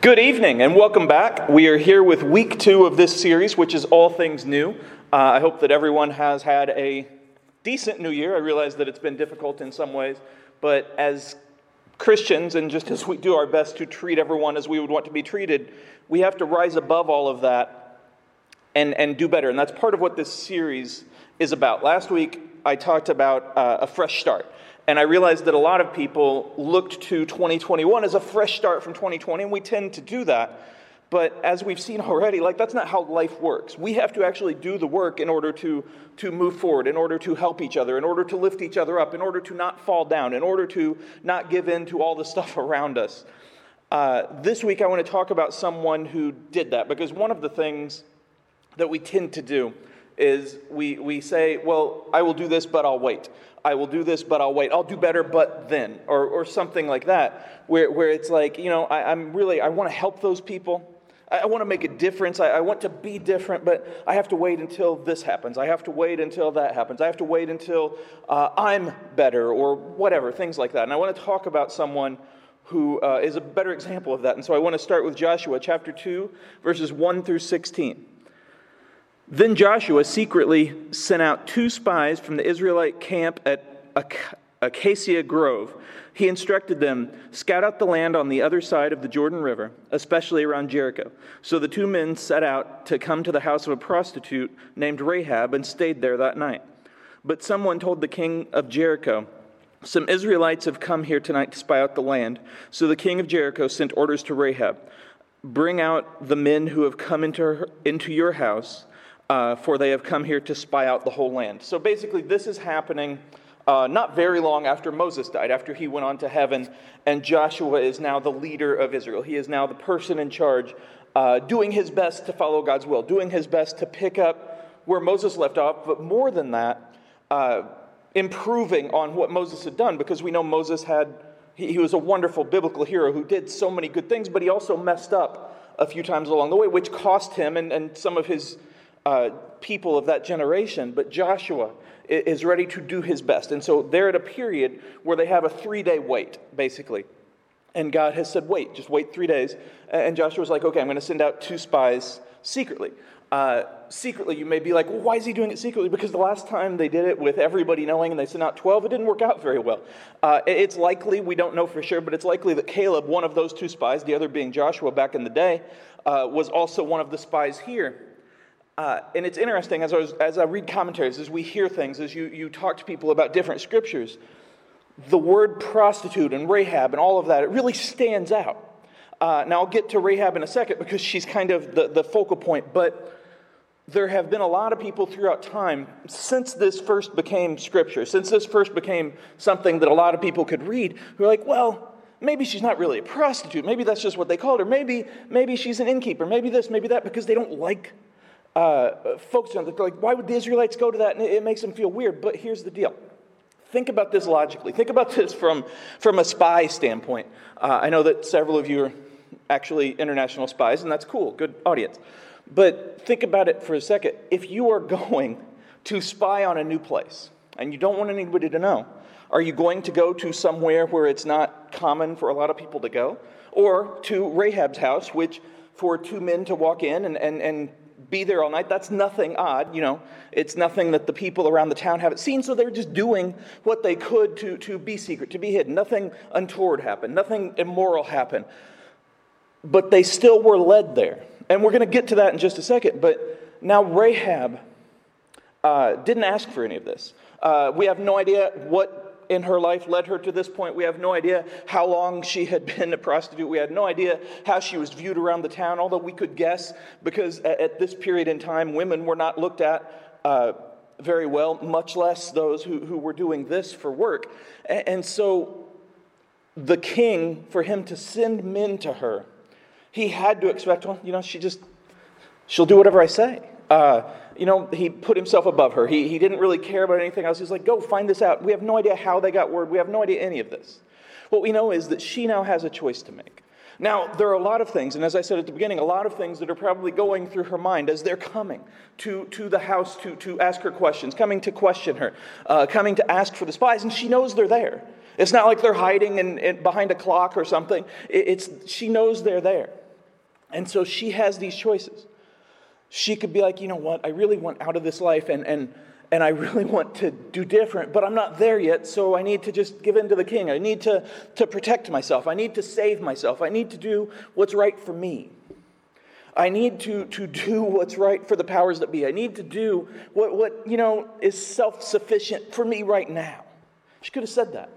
Good evening and welcome back. We are here with week two of this series, which is All Things New. Uh, I hope that everyone has had a decent new year. I realize that it's been difficult in some ways, but as Christians, and just as we do our best to treat everyone as we would want to be treated, we have to rise above all of that and, and do better. And that's part of what this series is about. Last week, I talked about uh, a fresh start. And I realized that a lot of people looked to 2021 as a fresh start from 2020, and we tend to do that. But as we've seen already, like that's not how life works. We have to actually do the work in order to, to move forward, in order to help each other, in order to lift each other up, in order to not fall down, in order to not give in to all the stuff around us. Uh, this week, I want to talk about someone who did that because one of the things that we tend to do is we, we say, Well, I will do this, but I'll wait. I will do this, but I'll wait. I'll do better, but then, or, or something like that, where, where it's like, you know, I, am really, I want to help those people. I, I want to make a difference. I, I, want to be different, but I have to wait until this happens. I have to wait until that happens. I have to wait until uh, I'm better, or whatever, things like that. And I want to talk about someone who uh, is a better example of that. And so I want to start with Joshua chapter 2, verses 1 through 16. Then Joshua secretly sent out two spies from the Israelite camp at Acacia Grove. He instructed them, Scout out the land on the other side of the Jordan River, especially around Jericho. So the two men set out to come to the house of a prostitute named Rahab and stayed there that night. But someone told the king of Jericho, Some Israelites have come here tonight to spy out the land. So the king of Jericho sent orders to Rahab Bring out the men who have come into, her, into your house uh, for they have come here to spy out the whole land. So basically, this is happening uh, not very long after Moses died, after he went on to heaven, and Joshua is now the leader of Israel. He is now the person in charge, uh, doing his best to follow God's will, doing his best to pick up where Moses left off, but more than that, uh, improving on what Moses had done, because we know Moses had. He was a wonderful biblical hero who did so many good things, but he also messed up a few times along the way, which cost him and, and some of his uh, people of that generation, but Joshua is ready to do his best. And so they're at a period where they have a three day wait, basically. And God has said, wait, just wait three days. And Joshua's like, okay, I'm going to send out two spies secretly. Uh, secretly, you may be like, well, why is he doing it secretly? Because the last time they did it with everybody knowing and they sent out 12, it didn't work out very well. Uh, it's likely, we don't know for sure, but it's likely that Caleb, one of those two spies, the other being Joshua back in the day, uh, was also one of the spies here. Uh, and it's interesting as I, was, as I read commentaries, as we hear things, as you, you talk to people about different scriptures, the word prostitute and Rahab and all of that, it really stands out. Uh, now, I'll get to Rahab in a second because she's kind of the, the focal point, but there have been a lot of people throughout time since this first became scripture, since this first became something that a lot of people could read, who are like, well, maybe she's not really a prostitute. Maybe that's just what they called her. Maybe, maybe she's an innkeeper. Maybe this, maybe that, because they don't like uh, folks on it. like, why would the Israelites go to that? And it, it makes them feel weird. But here's the deal. Think about this logically. Think about this from, from a spy standpoint. Uh, I know that several of you are actually international spies, and that's cool, good audience. But think about it for a second. If you are going to spy on a new place and you don't want anybody to know, are you going to go to somewhere where it's not common for a lot of people to go? Or to Rahab's house, which for two men to walk in and, and, and be there all night. That's nothing odd, you know. It's nothing that the people around the town haven't seen, so they're just doing what they could to, to be secret, to be hidden. Nothing untoward happened, nothing immoral happened. But they still were led there. And we're going to get to that in just a second. But now Rahab uh, didn't ask for any of this. Uh, we have no idea what in her life led her to this point. We have no idea how long she had been a prostitute. We had no idea how she was viewed around the town, although we could guess because at this period in time, women were not looked at uh, very well, much less those who, who were doing this for work. And so the king, for him to send men to her, he had to expect, well, you know, she just, she'll do whatever I say. Uh, you know, he put himself above her. He, he didn't really care about anything else. He's like, go find this out. We have no idea how they got word. We have no idea any of this. What we know is that she now has a choice to make. Now, there are a lot of things, and as I said at the beginning, a lot of things that are probably going through her mind as they're coming to, to the house to, to ask her questions, coming to question her, uh, coming to ask for the spies, and she knows they're there. It's not like they're hiding in, in, behind a clock or something. It, it's, she knows they're there. And so she has these choices. She could be like, you know what, I really want out of this life and, and, and I really want to do different, but I'm not there yet, so I need to just give in to the king. I need to, to protect myself. I need to save myself. I need to do what's right for me. I need to, to do what's right for the powers that be. I need to do what, what you know, is self sufficient for me right now. She could have said that.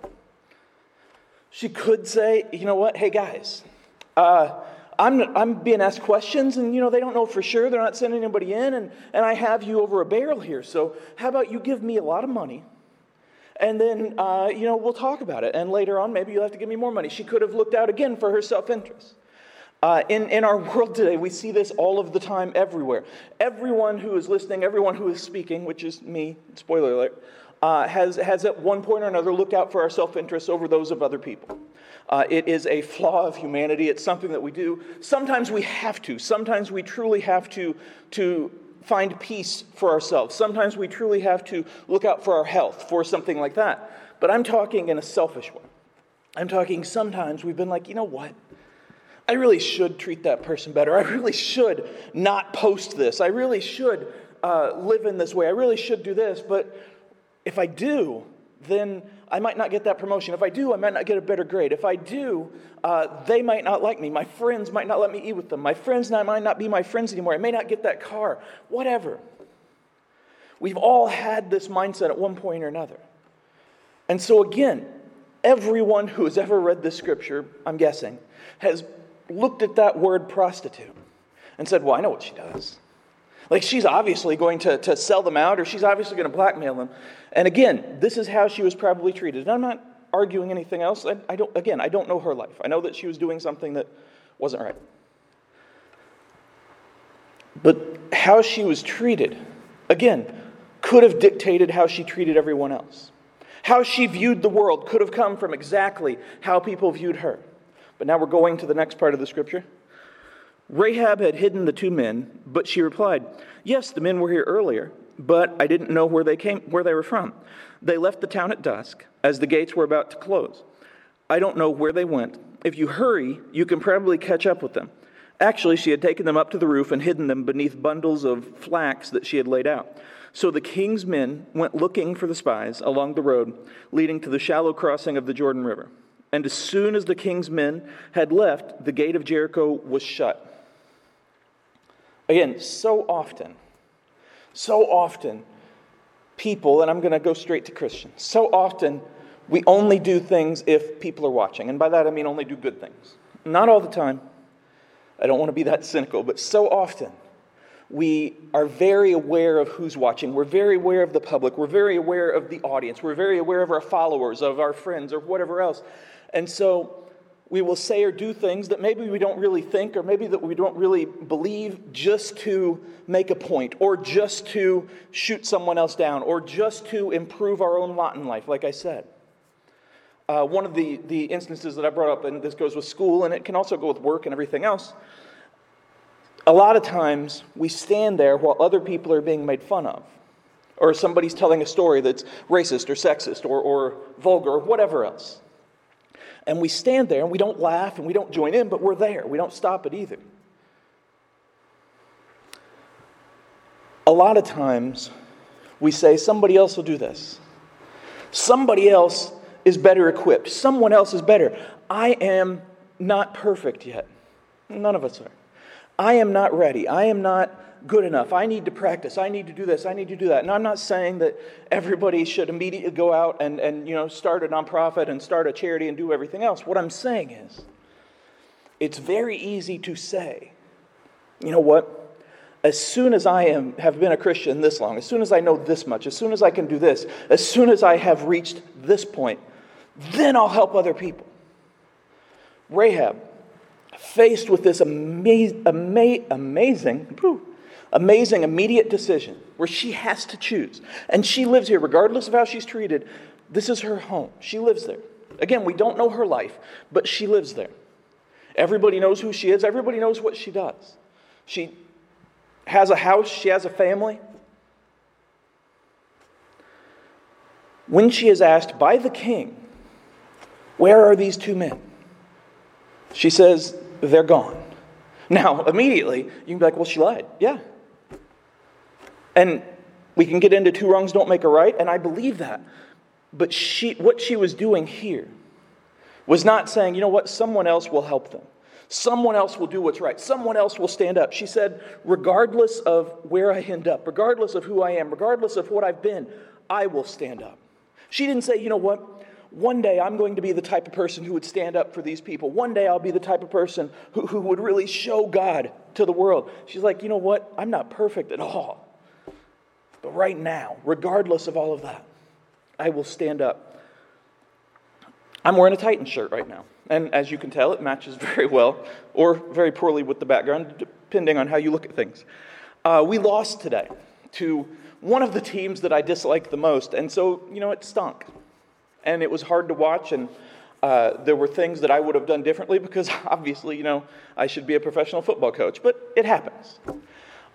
She could say, you know what, hey guys, uh, I'm, I'm being asked questions and you know they don't know for sure. They're not sending anybody in and, and i have you over a barrel here. So how about you give me a lot of money? And then uh, you know we'll talk about it. And later on maybe you'll have to give me more money. She could have looked out again for her self-interest. Uh, in, in our world today, we see this all of the time, everywhere. Everyone who is listening, everyone who is speaking, which is me, spoiler alert, uh, has, has at one point or another looked out for our self interest over those of other people. Uh, it is a flaw of humanity. It's something that we do. Sometimes we have to. Sometimes we truly have to, to find peace for ourselves. Sometimes we truly have to look out for our health, for something like that. But I'm talking in a selfish way. I'm talking sometimes we've been like, you know what? I really should treat that person better. I really should not post this. I really should uh, live in this way. I really should do this. But if I do, then I might not get that promotion. If I do, I might not get a better grade. If I do, uh, they might not like me. My friends might not let me eat with them. My friends might not be my friends anymore. I may not get that car. Whatever. We've all had this mindset at one point or another. And so, again, everyone who has ever read this scripture, I'm guessing, has looked at that word prostitute and said, Well, I know what she does. Like, she's obviously going to, to sell them out or she's obviously going to blackmail them. And again, this is how she was probably treated. And I'm not arguing anything else. I, I don't, again, I don't know her life. I know that she was doing something that wasn't right. But how she was treated, again, could have dictated how she treated everyone else. How she viewed the world could have come from exactly how people viewed her. But now we're going to the next part of the scripture. Rahab had hidden the two men, but she replied, Yes, the men were here earlier, but I didn't know where they came where they were from. They left the town at dusk, as the gates were about to close. I don't know where they went. If you hurry, you can probably catch up with them. Actually, she had taken them up to the roof and hidden them beneath bundles of flax that she had laid out. So the king's men went looking for the spies along the road leading to the shallow crossing of the Jordan River. And as soon as the king's men had left, the gate of Jericho was shut. Again, so often, so often, people, and I'm going to go straight to Christians, so often we only do things if people are watching. And by that I mean only do good things. Not all the time. I don't want to be that cynical, but so often we are very aware of who's watching. We're very aware of the public. We're very aware of the audience. We're very aware of our followers, of our friends, or whatever else. And so we will say or do things that maybe we don't really think or maybe that we don't really believe just to make a point or just to shoot someone else down or just to improve our own lot in life, like I said. Uh, one of the, the instances that I brought up, and this goes with school and it can also go with work and everything else, a lot of times we stand there while other people are being made fun of. Or somebody's telling a story that's racist or sexist or, or vulgar or whatever else. And we stand there and we don't laugh and we don't join in, but we're there. We don't stop it either. A lot of times we say, somebody else will do this. Somebody else is better equipped. Someone else is better. I am not perfect yet. None of us are. I am not ready. I am not good enough. I need to practice. I need to do this. I need to do that. And I'm not saying that everybody should immediately go out and, and you know, start a nonprofit and start a charity and do everything else. What I'm saying is, it's very easy to say, you know what? As soon as I am, have been a Christian this long, as soon as I know this much, as soon as I can do this, as soon as I have reached this point, then I'll help other people. Rahab, faced with this amazing, amazing, amazing immediate decision where she has to choose. And she lives here, regardless of how she's treated. This is her home. She lives there. Again, we don't know her life, but she lives there. Everybody knows who she is, everybody knows what she does. She has a house, she has a family. When she is asked by the king Where are these two men? She says, They're gone. Now, immediately, you can be like, Well, she lied. Yeah. And we can get into two wrongs don't make a right, and I believe that. But she, what she was doing here was not saying, you know what, someone else will help them. Someone else will do what's right. Someone else will stand up. She said, regardless of where I end up, regardless of who I am, regardless of what I've been, I will stand up. She didn't say, you know what, one day I'm going to be the type of person who would stand up for these people. One day I'll be the type of person who, who would really show God to the world. She's like, you know what, I'm not perfect at all. But right now, regardless of all of that, I will stand up. I'm wearing a Titan shirt right now. And as you can tell, it matches very well or very poorly with the background, depending on how you look at things. Uh, we lost today to one of the teams that I dislike the most. And so, you know, it stunk. And it was hard to watch. And uh, there were things that I would have done differently because obviously, you know, I should be a professional football coach. But it happens.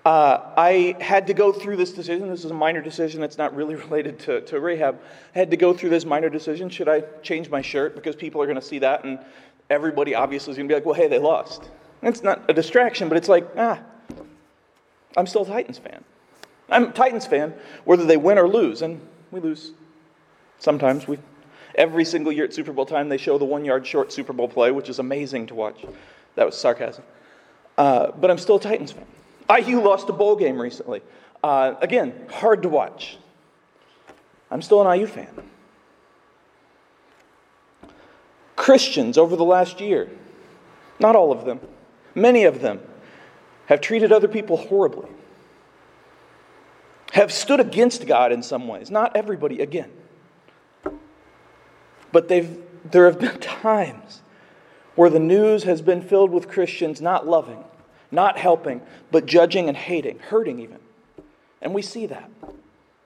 Uh, I had to go through this decision. This is a minor decision. It's not really related to, to Rahab. I had to go through this minor decision. Should I change my shirt? Because people are going to see that, and everybody obviously is going to be like, well, hey, they lost. It's not a distraction, but it's like, ah, I'm still a Titans fan. I'm a Titans fan, whether they win or lose, and we lose. Sometimes we. Every single year at Super Bowl time, they show the one yard short Super Bowl play, which is amazing to watch. That was sarcasm. Uh, but I'm still a Titans fan. IU lost a bowl game recently. Uh, again, hard to watch. I'm still an IU fan. Christians over the last year, not all of them, many of them, have treated other people horribly, have stood against God in some ways. Not everybody, again. But they've, there have been times where the news has been filled with Christians not loving not helping, but judging and hating, hurting even. And we see that.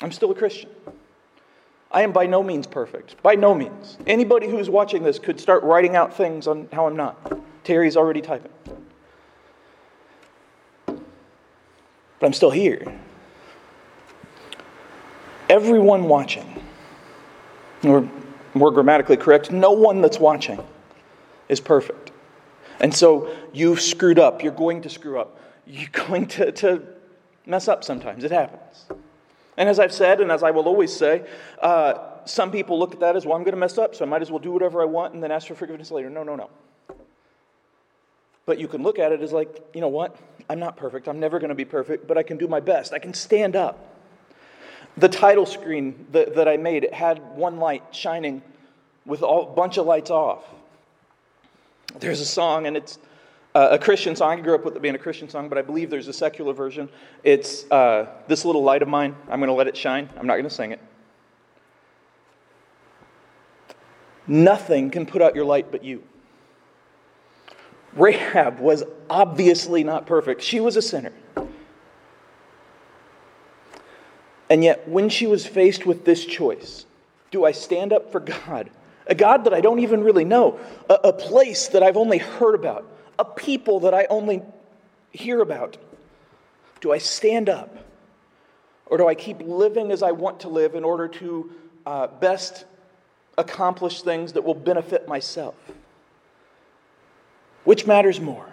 I'm still a Christian. I am by no means perfect. By no means. Anybody who's watching this could start writing out things on how I'm not. Terry's already typing. But I'm still here. Everyone watching, or more grammatically correct, no one that's watching is perfect. And so you've screwed up. You're going to screw up. You're going to, to mess up sometimes. It happens. And as I've said, and as I will always say, uh, some people look at that as, well, I'm going to mess up, so I might as well do whatever I want and then ask for forgiveness later. No, no, no. But you can look at it as like, you know what? I'm not perfect. I'm never going to be perfect, but I can do my best. I can stand up. The title screen that, that I made, it had one light shining with a bunch of lights off. There's a song, and it's uh, a Christian song. I grew up with it being a Christian song, but I believe there's a secular version. It's uh, This Little Light of Mine. I'm going to let it shine. I'm not going to sing it. Nothing can put out your light but you. Rahab was obviously not perfect. She was a sinner. And yet, when she was faced with this choice, do I stand up for God a God that I don't even really know, a, a place that I've only heard about, a people that I only hear about. Do I stand up? Or do I keep living as I want to live in order to uh, best accomplish things that will benefit myself? Which matters more?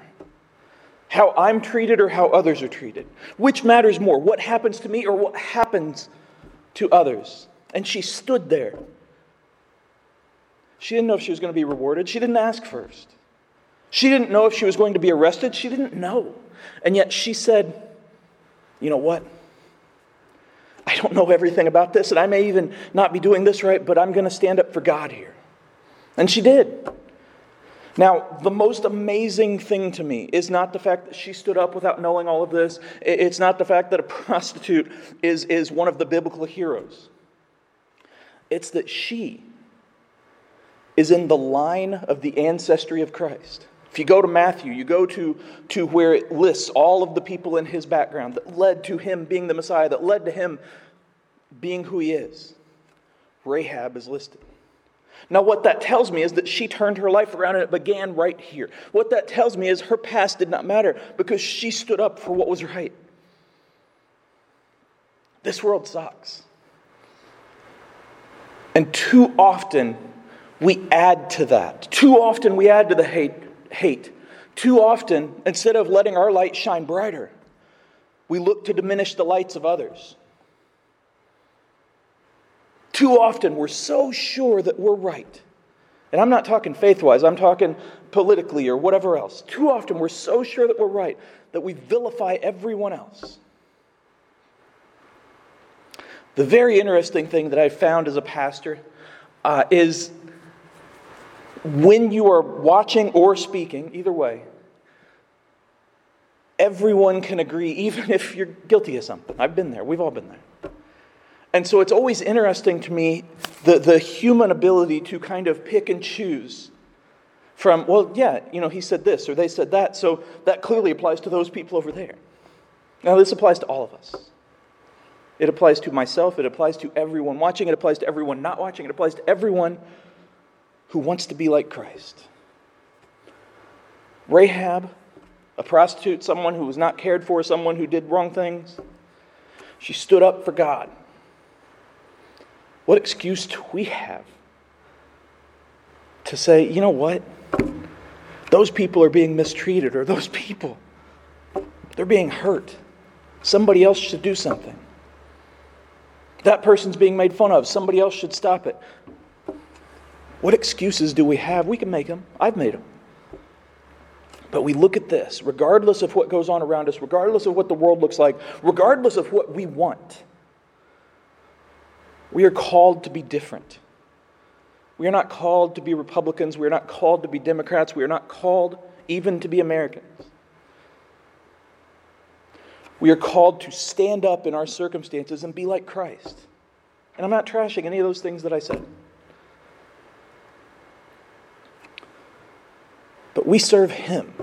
How I'm treated or how others are treated? Which matters more? What happens to me or what happens to others? And she stood there she didn't know if she was going to be rewarded. She didn't ask first. She didn't know if she was going to be arrested. She didn't know. And yet she said, You know what? I don't know everything about this, and I may even not be doing this right, but I'm going to stand up for God here. And she did. Now, the most amazing thing to me is not the fact that she stood up without knowing all of this. It's not the fact that a prostitute is, is one of the biblical heroes. It's that she is in the line of the ancestry of Christ. If you go to Matthew, you go to, to where it lists all of the people in his background that led to him being the Messiah, that led to him being who he is. Rahab is listed. Now, what that tells me is that she turned her life around and it began right here. What that tells me is her past did not matter because she stood up for what was right. This world sucks. And too often, we add to that. Too often we add to the hate. hate. Too often, instead of letting our light shine brighter, we look to diminish the lights of others. Too often we're so sure that we're right. And I'm not talking faith wise, I'm talking politically or whatever else. Too often we're so sure that we're right that we vilify everyone else. The very interesting thing that I've found as a pastor uh, is when you are watching or speaking, either way, everyone can agree, even if you're guilty of something. I've been there, we've all been there. And so it's always interesting to me the, the human ability to kind of pick and choose from, well, yeah, you know, he said this or they said that, so that clearly applies to those people over there. Now, this applies to all of us. It applies to myself, it applies to everyone watching, it applies to everyone not watching, it applies to everyone who wants to be like Christ. Rahab, a prostitute, someone who was not cared for, someone who did wrong things, she stood up for God. What excuse do we have to say, you know what? Those people are being mistreated, or those people, they're being hurt. Somebody else should do something. That person's being made fun of. Somebody else should stop it. What excuses do we have? We can make them. I've made them. But we look at this, regardless of what goes on around us, regardless of what the world looks like, regardless of what we want, we are called to be different. We are not called to be Republicans. We are not called to be Democrats. We are not called even to be Americans. We are called to stand up in our circumstances and be like Christ. And I'm not trashing any of those things that I said. But we serve Him.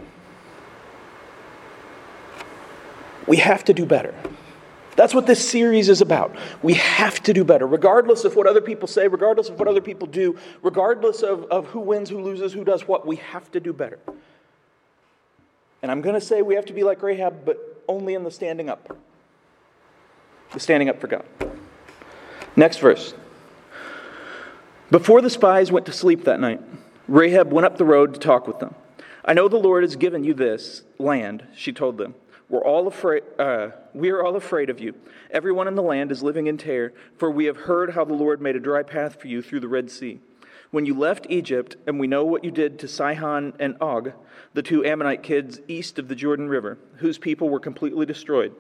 We have to do better. That's what this series is about. We have to do better, regardless of what other people say, regardless of what other people do, regardless of, of who wins, who loses, who does what. We have to do better. And I'm going to say we have to be like Rahab, but only in the standing up. The standing up for God. Next verse. Before the spies went to sleep that night, Rahab went up the road to talk with them. I know the Lord has given you this land, she told them. We're all afraid, uh, we are all afraid of you. Everyone in the land is living in terror, for we have heard how the Lord made a dry path for you through the Red Sea. When you left Egypt, and we know what you did to Sihon and Og, the two Amorite kids east of the Jordan River, whose people were completely destroyed,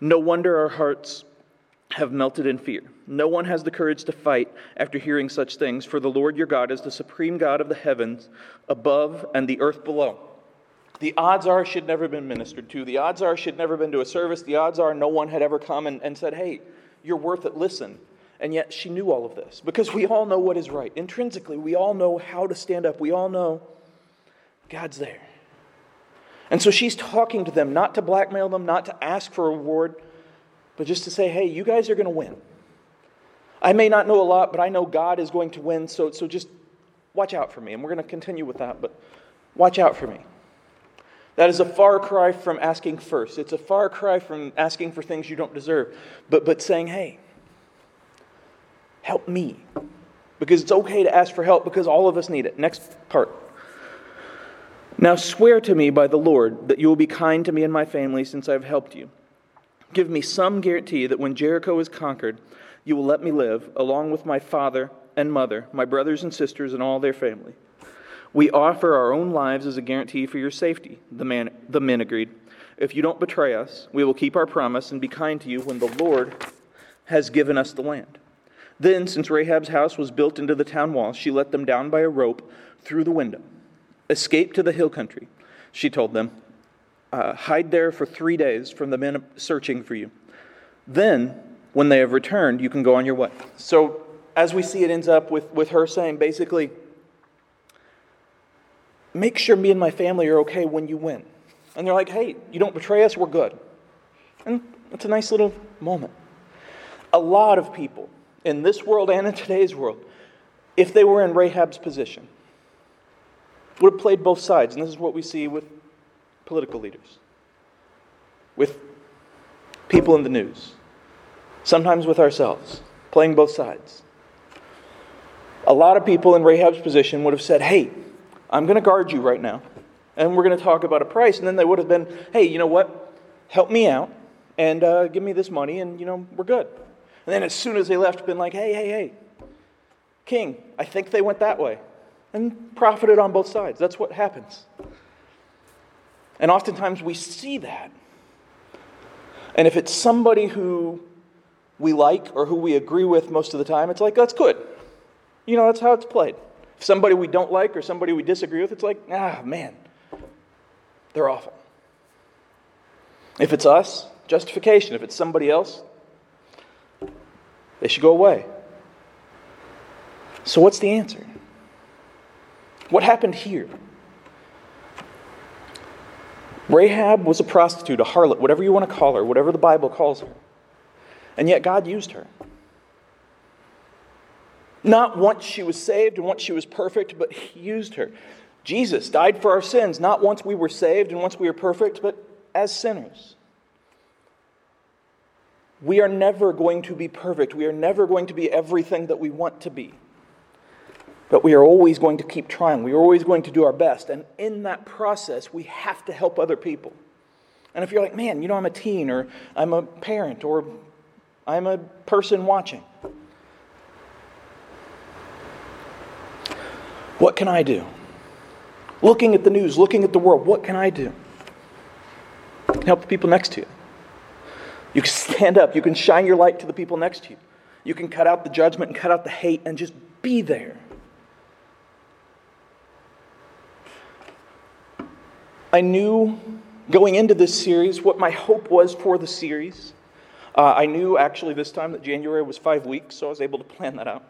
no wonder our hearts have melted in fear. No one has the courage to fight after hearing such things, for the Lord your God is the supreme God of the heavens above and the earth below. The odds are she'd never been ministered to. The odds are she'd never been to a service. The odds are no one had ever come and, and said, hey, you're worth it, listen. And yet she knew all of this because we all know what is right. Intrinsically, we all know how to stand up. We all know God's there. And so she's talking to them, not to blackmail them, not to ask for a reward, but just to say, hey, you guys are going to win. I may not know a lot, but I know God is going to win, so, so just watch out for me. And we're going to continue with that, but watch out for me. That is a far cry from asking first. It's a far cry from asking for things you don't deserve, but, but saying, hey, help me. Because it's okay to ask for help because all of us need it. Next part. Now swear to me by the Lord that you will be kind to me and my family since I have helped you. Give me some guarantee that when Jericho is conquered, you will let me live, along with my father and mother, my brothers and sisters, and all their family. We offer our own lives as a guarantee for your safety, the, man, the men agreed. If you don't betray us, we will keep our promise and be kind to you when the Lord has given us the land. Then, since Rahab's house was built into the town wall, she let them down by a rope through the window. Escape to the hill country, she told them. Uh, hide there for three days from the men searching for you. Then, when they have returned, you can go on your way. So, as we see, it ends up with, with her saying basically, make sure me and my family are okay when you win. And they're like, hey, you don't betray us, we're good. And it's a nice little moment. A lot of people in this world and in today's world, if they were in Rahab's position, would have played both sides. And this is what we see with political leaders, with people in the news, sometimes with ourselves, playing both sides. A lot of people in Rahab's position would have said, Hey, I'm going to guard you right now, and we're going to talk about a price. And then they would have been, Hey, you know what? Help me out and uh, give me this money, and, you know, we're good. And then as soon as they left, been like, Hey, hey, hey, king, I think they went that way. And profited on both sides. That's what happens. And oftentimes we see that. And if it's somebody who we like or who we agree with most of the time, it's like, that's good. You know, that's how it's played. If somebody we don't like or somebody we disagree with, it's like, ah, man, they're awful. If it's us, justification. If it's somebody else, they should go away. So, what's the answer? What happened here? Rahab was a prostitute, a harlot, whatever you want to call her, whatever the Bible calls her. And yet God used her. Not once she was saved and once she was perfect, but He used her. Jesus died for our sins, not once we were saved and once we were perfect, but as sinners. We are never going to be perfect. We are never going to be everything that we want to be. But we are always going to keep trying. We are always going to do our best. And in that process, we have to help other people. And if you're like, man, you know, I'm a teen, or I'm a parent, or I'm a person watching, what can I do? Looking at the news, looking at the world, what can I do? Help the people next to you. You can stand up, you can shine your light to the people next to you. You can cut out the judgment and cut out the hate and just be there. I knew going into this series what my hope was for the series. Uh, I knew actually this time that January was five weeks, so I was able to plan that out.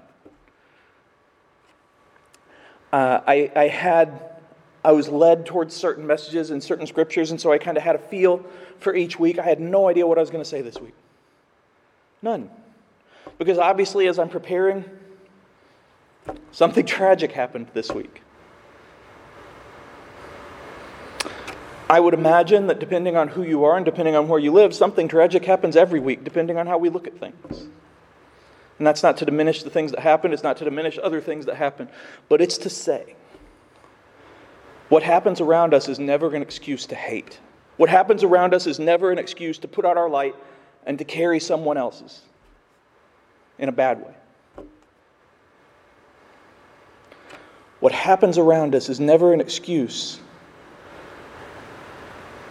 Uh, I, I had I was led towards certain messages and certain scriptures, and so I kind of had a feel for each week. I had no idea what I was going to say this week. None. Because obviously, as I'm preparing, something tragic happened this week. I would imagine that depending on who you are and depending on where you live, something tragic happens every week, depending on how we look at things. And that's not to diminish the things that happen, it's not to diminish other things that happen, but it's to say what happens around us is never an excuse to hate. What happens around us is never an excuse to put out our light and to carry someone else's in a bad way. What happens around us is never an excuse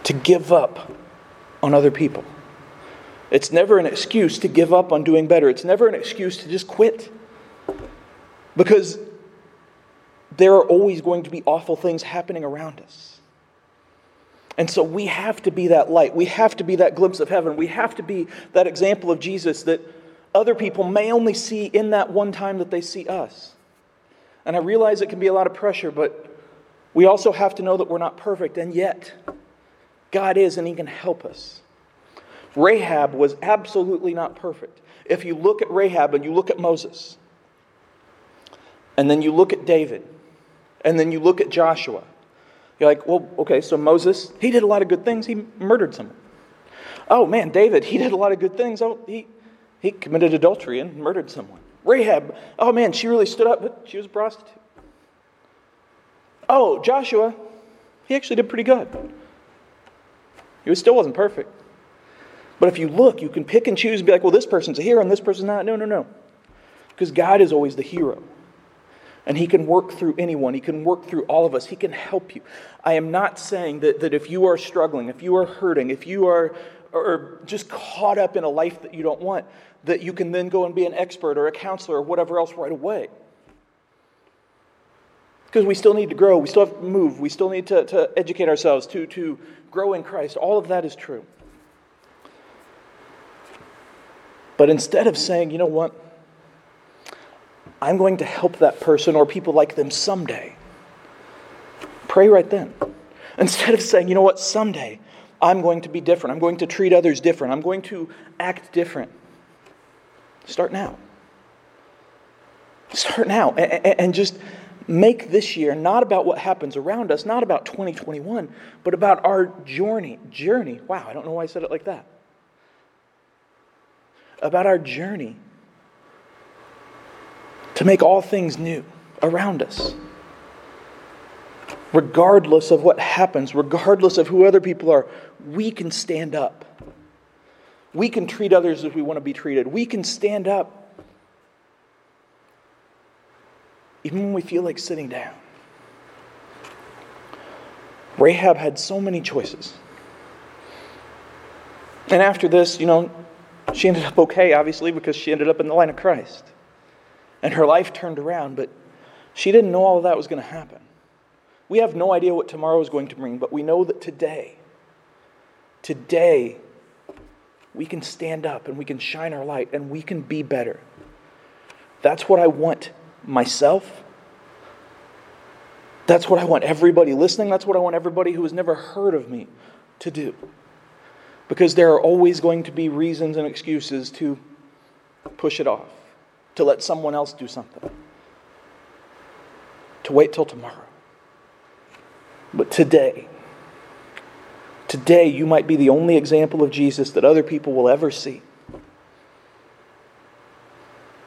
to give up on other people. It's never an excuse to give up on doing better. It's never an excuse to just quit. Because there are always going to be awful things happening around us. And so we have to be that light. We have to be that glimpse of heaven. We have to be that example of Jesus that other people may only see in that one time that they see us. And I realize it can be a lot of pressure, but we also have to know that we're not perfect, and yet God is, and He can help us. Rahab was absolutely not perfect. If you look at Rahab and you look at Moses, and then you look at David, and then you look at Joshua, you're like, well, okay, so Moses, he did a lot of good things. He murdered someone. Oh, man, David, he did a lot of good things. Oh, he, he committed adultery and murdered someone. Rahab, oh, man, she really stood up, but she was a prostitute. Oh, Joshua, he actually did pretty good. He still wasn't perfect. But if you look, you can pick and choose and be like, well, this person's a hero and this person's not. No, no, no. Because God is always the hero. And He can work through anyone. He can work through all of us. He can help you. I am not saying that, that if you are struggling, if you are hurting, if you are or just caught up in a life that you don't want, that you can then go and be an expert or a counselor or whatever else right away. Because we still need to grow, we still have to move, we still need to, to educate ourselves, to, to grow in Christ. All of that is true. But instead of saying, you know what, I'm going to help that person or people like them someday, pray right then. Instead of saying, you know what, someday I'm going to be different, I'm going to treat others different, I'm going to act different, start now. Start now and just make this year not about what happens around us, not about 2021, but about our journey. Journey. Wow, I don't know why I said it like that. About our journey to make all things new around us. Regardless of what happens, regardless of who other people are, we can stand up. We can treat others as we want to be treated. We can stand up even when we feel like sitting down. Rahab had so many choices. And after this, you know, she ended up okay, obviously, because she ended up in the line of Christ. And her life turned around, but she didn't know all of that was going to happen. We have no idea what tomorrow is going to bring, but we know that today, today, we can stand up and we can shine our light and we can be better. That's what I want myself. That's what I want everybody listening. That's what I want everybody who has never heard of me to do. Because there are always going to be reasons and excuses to push it off, to let someone else do something, to wait till tomorrow. But today, today you might be the only example of Jesus that other people will ever see.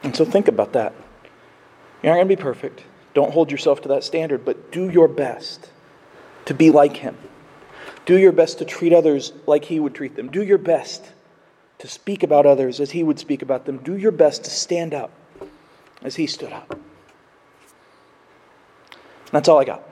And so think about that. You're not going to be perfect. Don't hold yourself to that standard, but do your best to be like him. Do your best to treat others like He would treat them. Do your best to speak about others as He would speak about them. Do your best to stand up as He stood up. That's all I got.